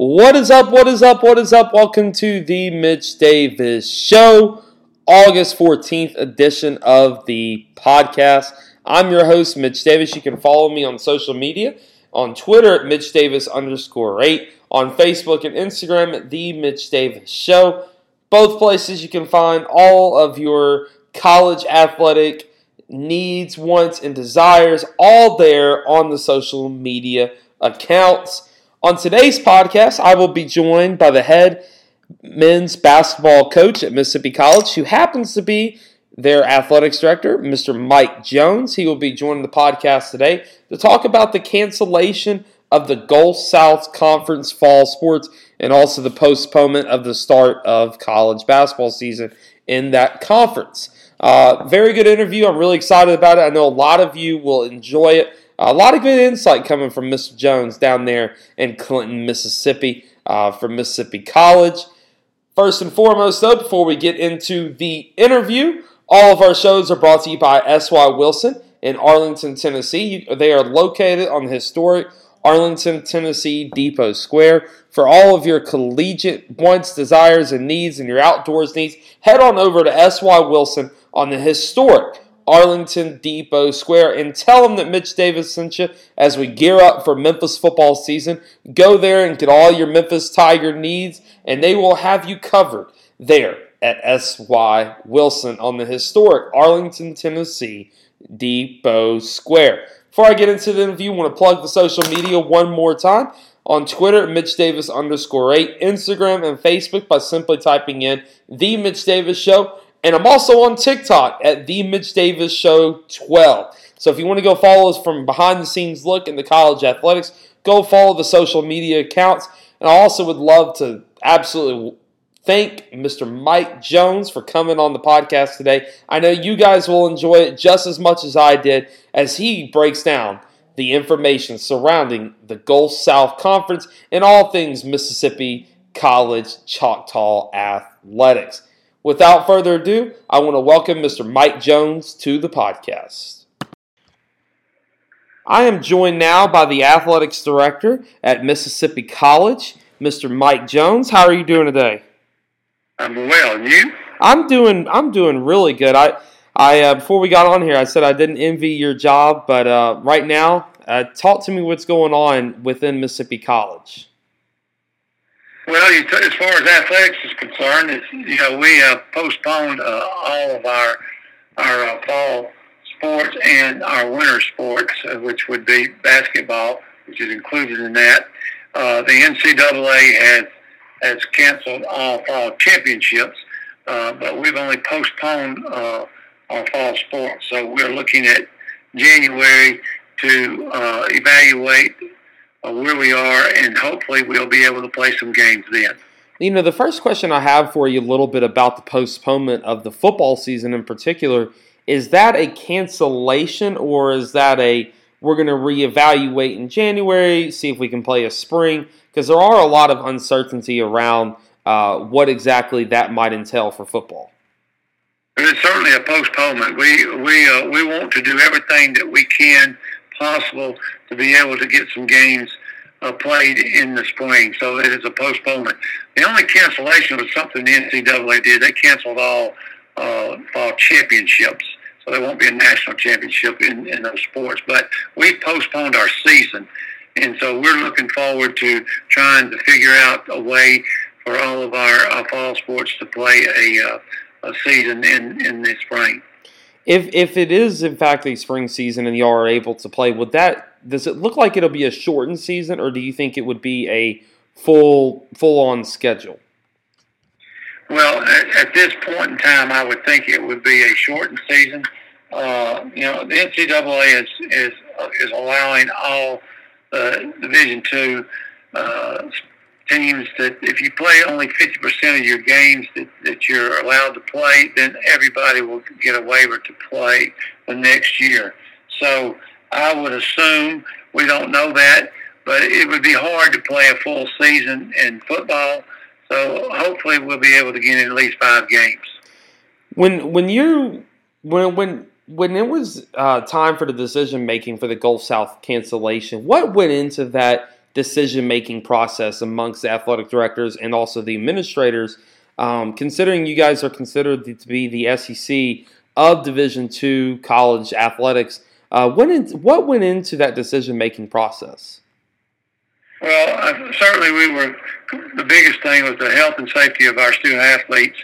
What is up? What is up? What is up? Welcome to the Mitch Davis Show, August 14th edition of the podcast. I'm your host, Mitch Davis. You can follow me on social media on Twitter at Mitch Davis underscore 8, on Facebook and Instagram at The Mitch Davis Show. Both places you can find all of your college athletic needs, wants, and desires all there on the social media accounts. On today's podcast, I will be joined by the head men's basketball coach at Mississippi College, who happens to be their athletics director, Mr. Mike Jones. He will be joining the podcast today to talk about the cancellation of the Gulf South Conference fall sports and also the postponement of the start of college basketball season in that conference. Uh, very good interview. I'm really excited about it. I know a lot of you will enjoy it. A lot of good insight coming from Mr. Jones down there in Clinton, Mississippi, uh, from Mississippi College. First and foremost, though, before we get into the interview, all of our shows are brought to you by S.Y. Wilson in Arlington, Tennessee. They are located on the historic Arlington, Tennessee Depot Square. For all of your collegiate wants, desires, and needs, and your outdoors needs, head on over to S.Y. Wilson on the historic Arlington Depot Square and tell them that Mitch Davis sent you as we gear up for Memphis football season. Go there and get all your Memphis Tiger needs, and they will have you covered there at S.Y. Wilson on the historic Arlington, Tennessee Depot Square. Before I get into the interview, I want to plug the social media one more time. On Twitter, Mitch Davis underscore 8, Instagram and Facebook by simply typing in The Mitch Davis Show. And I'm also on TikTok at the Mitch Davis Show 12. So if you want to go follow us from behind the scenes look in the college athletics, go follow the social media accounts. And I also would love to absolutely thank Mr. Mike Jones for coming on the podcast today. I know you guys will enjoy it just as much as I did as he breaks down the information surrounding the Gulf South Conference and all things Mississippi College Choctaw athletics. Without further ado, I want to welcome Mr. Mike Jones to the podcast. I am joined now by the athletics director at Mississippi College, Mr. Mike Jones. How are you doing today? I'm well. You? I'm doing. I'm doing really good. I, I uh, before we got on here, I said I didn't envy your job, but uh, right now, uh, talk to me what's going on within Mississippi College. Well, you t- as far as athletics is concerned, it's, you know we uh, postponed uh, all of our our uh, fall sports and our winter sports, uh, which would be basketball, which is included in that. Uh, the NCAA has has canceled all fall championships, uh, but we've only postponed uh, our fall sports. So we're looking at January to uh, evaluate where we are, and hopefully we'll be able to play some games then. You know, the first question I have for you a little bit about the postponement of the football season in particular is that a cancellation or is that a we're going to reevaluate in January, see if we can play a spring? Because there are a lot of uncertainty around uh, what exactly that might entail for football. It's certainly a postponement. We we uh, we want to do everything that we can possible to be able to get some games uh, played in the spring. So it is a postponement. The only cancellation was something the NCAA did. They canceled all uh, fall championships. So there won't be a national championship in, in those sports. But we postponed our season. And so we're looking forward to trying to figure out a way for all of our, our fall sports to play a, uh, a season in, in the spring. If if it is in fact a spring season and y'all are able to play, would that does it look like it'll be a shortened season, or do you think it would be a full full on schedule? Well, at, at this point in time, I would think it would be a shortened season. Uh, you know, the NCAA is is is allowing all uh, Division two uh, teams that if you play only 50% of your games that, that you're allowed to play, then everybody will get a waiver to play the next year. So I would assume, we don't know that, but it would be hard to play a full season in football. So hopefully we'll be able to get in at least five games. When when you when when when it was uh, time for the decision making for the Gulf South cancellation, what went into that decision making process amongst the athletic directors and also the administrators. Um, considering you guys are considered to be the SEC of Division two college athletics, uh, what, in, what went into that decision making process? Well, uh, certainly we were. The biggest thing was the health and safety of our student athletes,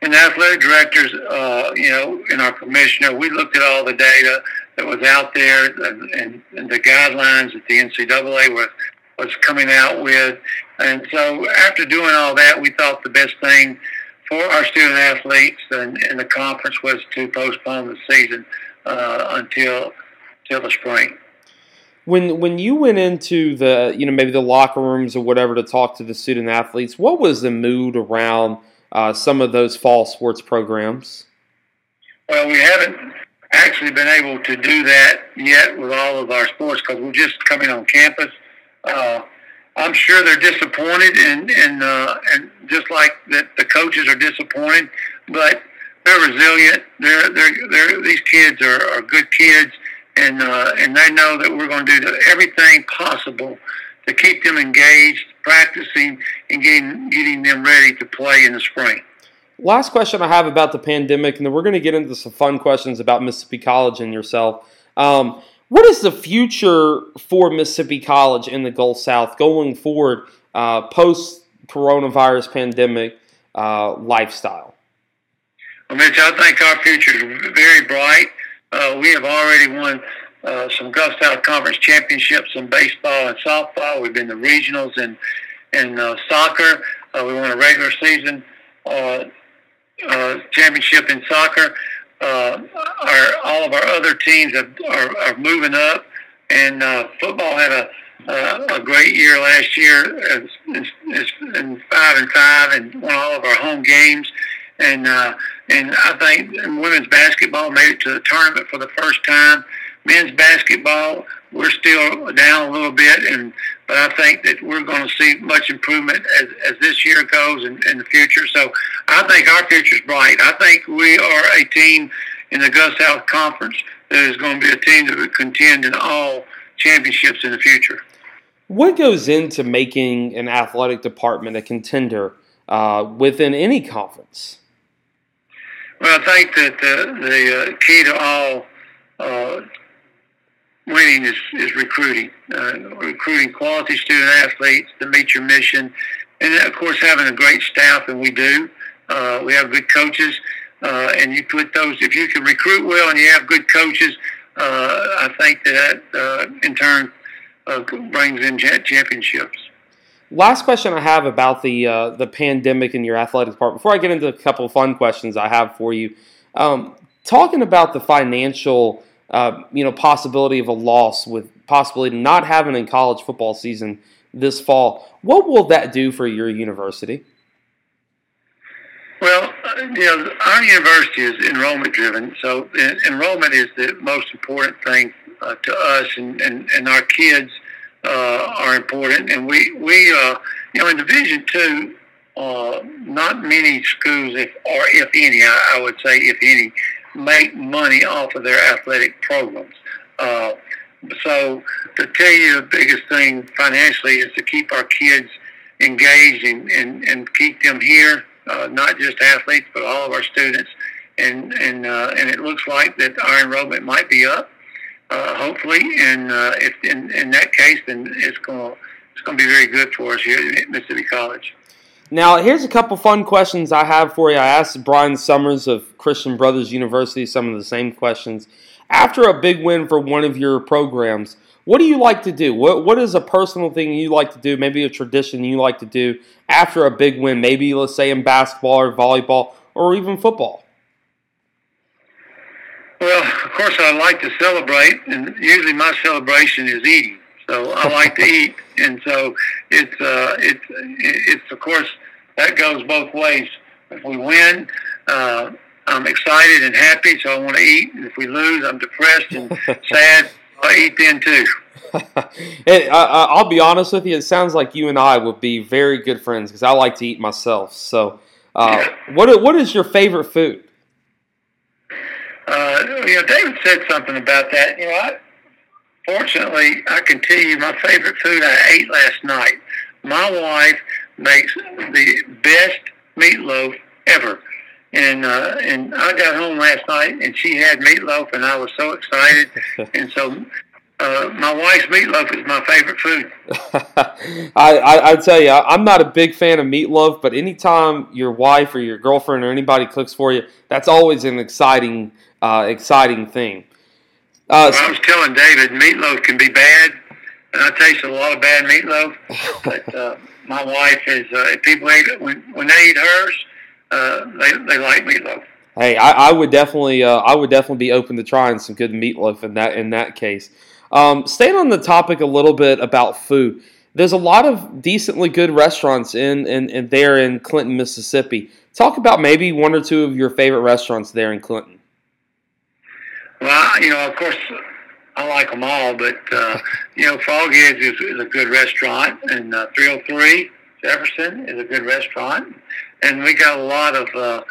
and the athletic directors, uh, you know, and our commissioner. We looked at all the data that was out there and, and, and the guidelines that the NCAA was was coming out with, and so after doing all that, we thought the best thing for our student athletes and, and the conference was to postpone the season uh, until until the spring when when you went into the you know maybe the locker rooms or whatever to talk to the student athletes, what was the mood around uh, some of those fall sports programs? Well, we haven't actually been able to do that yet with all of our sports because we're just coming on campus. Uh, I'm sure they're disappointed, and and uh, and just like that, the coaches are disappointed, but they're resilient. They're they're, they're these kids are, are good kids and uh, and they know that we're going to do everything possible to keep them engaged, practicing, and getting getting them ready to play in the spring. Last question I have about the pandemic, and then we're going to get into some fun questions about Mississippi College and yourself. Um, what is the future for Mississippi College in the Gulf South going forward, uh, post coronavirus pandemic uh, lifestyle? Well, Mitch, I think our future is very bright. Uh, we have already won uh, some Gulf South Conference championships in baseball and softball. We've been the regionals in in uh, soccer. Uh, we won a regular season championship in soccer. Uh, our all of our other teams have, are, are moving up, and uh, football had a uh, a great year last year. It's, it's five and five, and won all of our home games and uh, and I think women's basketball made it to the tournament for the first time. Men's basketball, we're still down a little bit, and but I think that we're going to see much improvement as, as this year goes in, in the future. So I think our future is bright. I think we are a team in the Gulf South Conference that is going to be a team that will contend in all championships in the future. What goes into making an athletic department a contender uh, within any conference? Well, I think that the, the uh, key to all uh, winning is, is recruiting, uh, recruiting quality student athletes to meet your mission, and of course having a great staff, and we do. Uh, we have good coaches, uh, and you put those. If you can recruit well and you have good coaches, uh, I think that that in turn brings in championships. Last question I have about the uh, the pandemic in your athletic department. Before I get into a couple fun questions I have for you, um, talking about the financial, uh, you know, possibility of a loss with possibly not having a college football season this fall. What will that do for your university? Well, uh, you know, our university is enrollment driven, so enrollment is the most important thing uh, to us and, and, and our kids uh, are important. And we, we uh, you know, in Division Two, uh, not many schools, if or if any, I, I would say if any, make money off of their athletic programs. Uh, so to tell you the biggest thing financially is to keep our kids engaged and, and, and keep them here, uh, not just athletes, but all of our students. And, and, uh, and it looks like that our enrollment might be up uh, hopefully. And uh, if in, in that case, then it's going to it's going to be very good for us here at Mississippi College. Now, here's a couple fun questions I have for you. I asked Brian Summers of Christian Brothers University some of the same questions. After a big win for one of your programs, what do you like to do? What What is a personal thing you like to do? Maybe a tradition you like to do after a big win? Maybe let's say in basketball or volleyball or even football. Well, of course, I like to celebrate, and usually my celebration is eating. So I like to eat, and so it's uh, it's it's of course that goes both ways. If we win, uh, I'm excited and happy, so I want to eat. And if we lose, I'm depressed and sad. I eat then too. it, I, will be honest with you. It sounds like you and I would be very good friends because I like to eat myself. So, uh, what what is your favorite food? uh, you know, David said something about that. You know, I, fortunately, I can tell you my favorite food I ate last night. My wife makes the best meatloaf ever. And uh, and I got home last night and she had meatloaf and I was so excited. and so uh, my wife's meatloaf is my favorite food. I, I I tell you, I'm not a big fan of meatloaf, but anytime your wife or your girlfriend or anybody cooks for you, that's always an exciting uh, exciting thing. Uh, well, I was telling David, meatloaf can be bad, and I taste a lot of bad meatloaf. but uh, my wife is, uh, if people eat it, when, when they eat hers, uh, they, they like meatloaf. Hey, I, I would definitely, uh, I would definitely be open to trying some good meatloaf in that in that case. Um, staying on the topic a little bit about food, there's a lot of decently good restaurants in, in, in there in Clinton, Mississippi. Talk about maybe one or two of your favorite restaurants there in Clinton. Well, you know, of course, I like them all, but uh, you know, Frogheads is, is a good restaurant, and uh, 303 Jefferson is a good restaurant, and we got a lot of. Uh,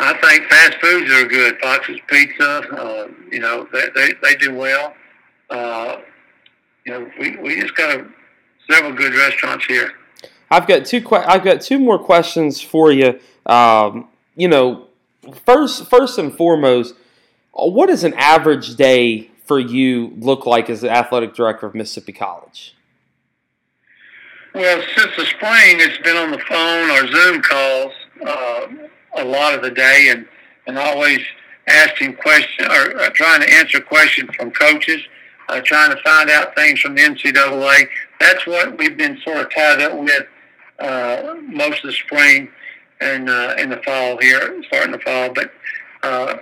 I think fast foods are good. Fox's Pizza, uh, you know, they, they they do well. Uh, you know, we, we just got a, several good restaurants here. I've got two. Que- I've got two more questions for you. Um, you know, first, first and foremost, what does an average day for you look like as the athletic director of Mississippi College? Well, since the spring, it's been on the phone or Zoom calls uh, a lot of the day, and and always asking questions or uh, trying to answer questions from coaches, uh, trying to find out things from the NCAA. That's what we've been sort of tied up with uh, most of the spring and uh, in the fall here, starting the fall. But uh,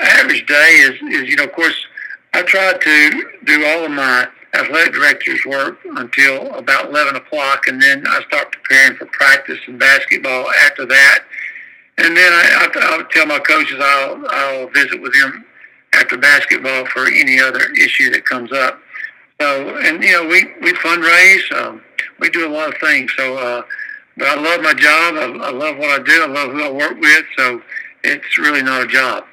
average day is, is, you know, of course, I try to do all of my athletic director's work until about 11 o'clock, and then I start preparing for practice and basketball after that. And then I, I, will tell my coaches I'll, I'll visit with them after basketball for any other issue that comes up. So, and you know, we we fundraise, um, we do a lot of things. So, uh, but I love my job. I, I love what I do. I love who I work with. So, it's really not a job.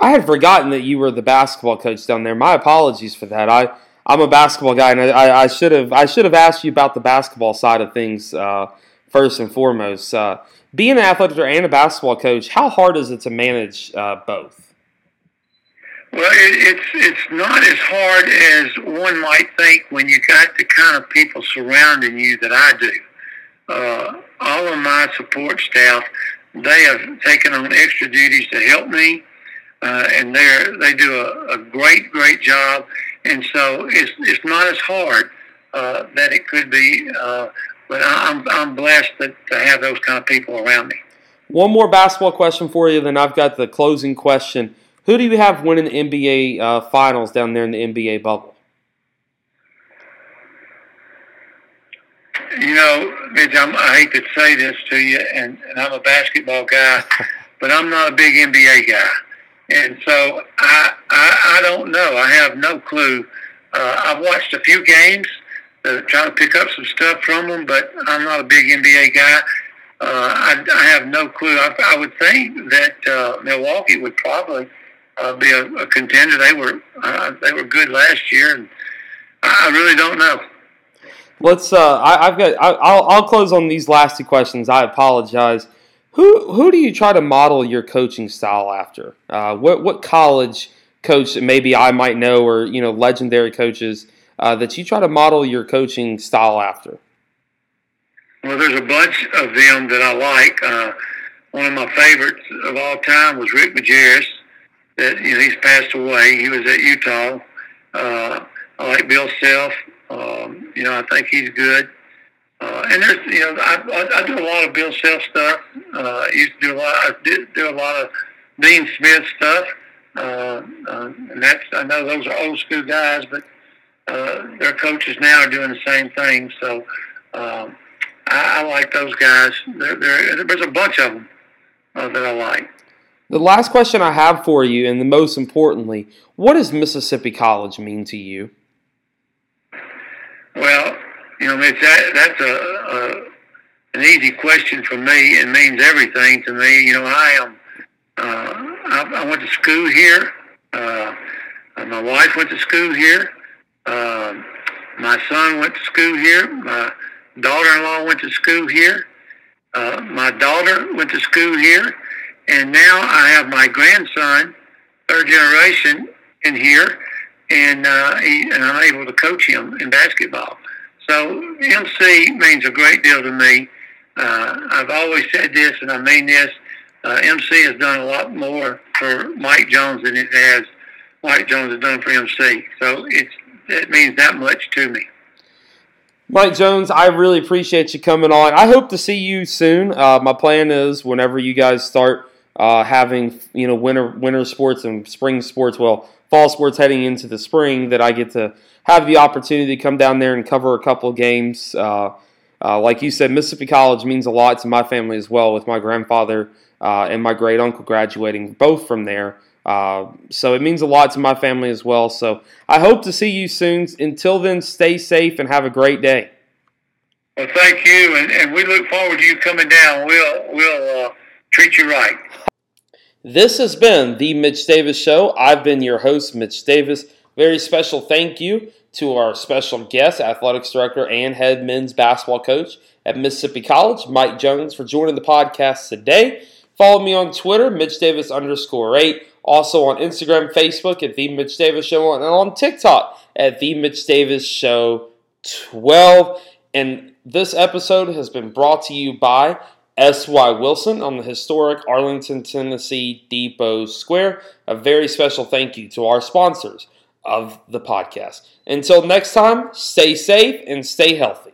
I had forgotten that you were the basketball coach down there. My apologies for that. I I'm a basketball guy, and I, I should have I should have asked you about the basketball side of things uh, first and foremost. Uh, being an athletic director and a basketball coach, how hard is it to manage uh, both? Well, it, it's it's not as hard as one might think when you got the kind of people surrounding you that I do. Uh, all of my support staff, they have taken on extra duties to help me uh, and they they do a, a, great great job. And so it's it's not as hard uh, that it could be, uh, but I'm I'm blessed that, to have those kind of people around me. One more basketball question for you, then I've got the closing question. Who do you have winning the NBA uh, finals down there in the NBA bubble? You know, Mitch, I'm, i hate to say this to you, and, and I'm a basketball guy, but I'm not a big NBA guy. And so I, I, I don't know. I have no clue. Uh, I've watched a few games, uh, trying to pick up some stuff from them, but I'm not a big NBA guy. Uh, I, I have no clue. I, I would think that uh, Milwaukee would probably uh, be a, a contender. They were uh, they were good last year, and I really don't know. Let's. Uh, I, I've got. I, I'll, I'll close on these last two questions. I apologize. Who who do you try to model your coaching style after? Uh, what what college coach maybe I might know, or you know, legendary coaches uh, that you try to model your coaching style after? Well, there's a bunch of them that I like. Uh, one of my favorites of all time was Rick Majerus. That you know, he's passed away. He was at Utah. Uh, I like Bill Self. Um, you know, I think he's good. Uh, and there's, you know, I, I, I do a lot of Bill Self stuff. Uh, I used to do a lot. I did do a lot of Dean Smith stuff. Uh, uh, and that's I know those are old school guys, but uh, their coaches now are doing the same thing. So um, I, I like those guys. There, there, there's a bunch of them uh, that I like. The last question I have for you, and the most importantly, what does Mississippi College mean to you? Know, Mitch, that, that's a, a an easy question for me. It means everything to me. You know, I am. Uh, I, I went to school here. Uh, my wife went to school here. Um, my son went to school here. My daughter-in-law went to school here. Uh, my daughter went to school here, and now I have my grandson, third generation, in here, and uh, he, and I'm able to coach him in basketball. So MC means a great deal to me. Uh, I've always said this, and I mean this. Uh, MC has done a lot more for Mike Jones than it has Mike Jones has done for MC. So it's it means that much to me. Mike Jones, I really appreciate you coming on. I hope to see you soon. Uh, my plan is whenever you guys start uh, having you know winter winter sports and spring sports, well, fall sports heading into the spring, that I get to have the opportunity to come down there and cover a couple of games. Uh, uh like you said, Mississippi College means a lot to my family as well, with my grandfather uh, and my great uncle graduating both from there. Uh, so it means a lot to my family as well. So I hope to see you soon. Until then, stay safe and have a great day. Well, thank you, and, and we look forward to you coming down. We'll we'll uh, treat you right. This has been the Mitch Davis Show. I've been your host, Mitch Davis. Very special thank you to our special guest, athletics director and head men's basketball coach at Mississippi College, Mike Jones, for joining the podcast today. Follow me on Twitter, Mitch Davis underscore eight. Also on Instagram, Facebook at The Mitch Davis Show, and on TikTok at The Mitch Davis Show 12. And this episode has been brought to you by S.Y. Wilson on the historic Arlington, Tennessee Depot Square. A very special thank you to our sponsors of the podcast. Until next time, stay safe and stay healthy.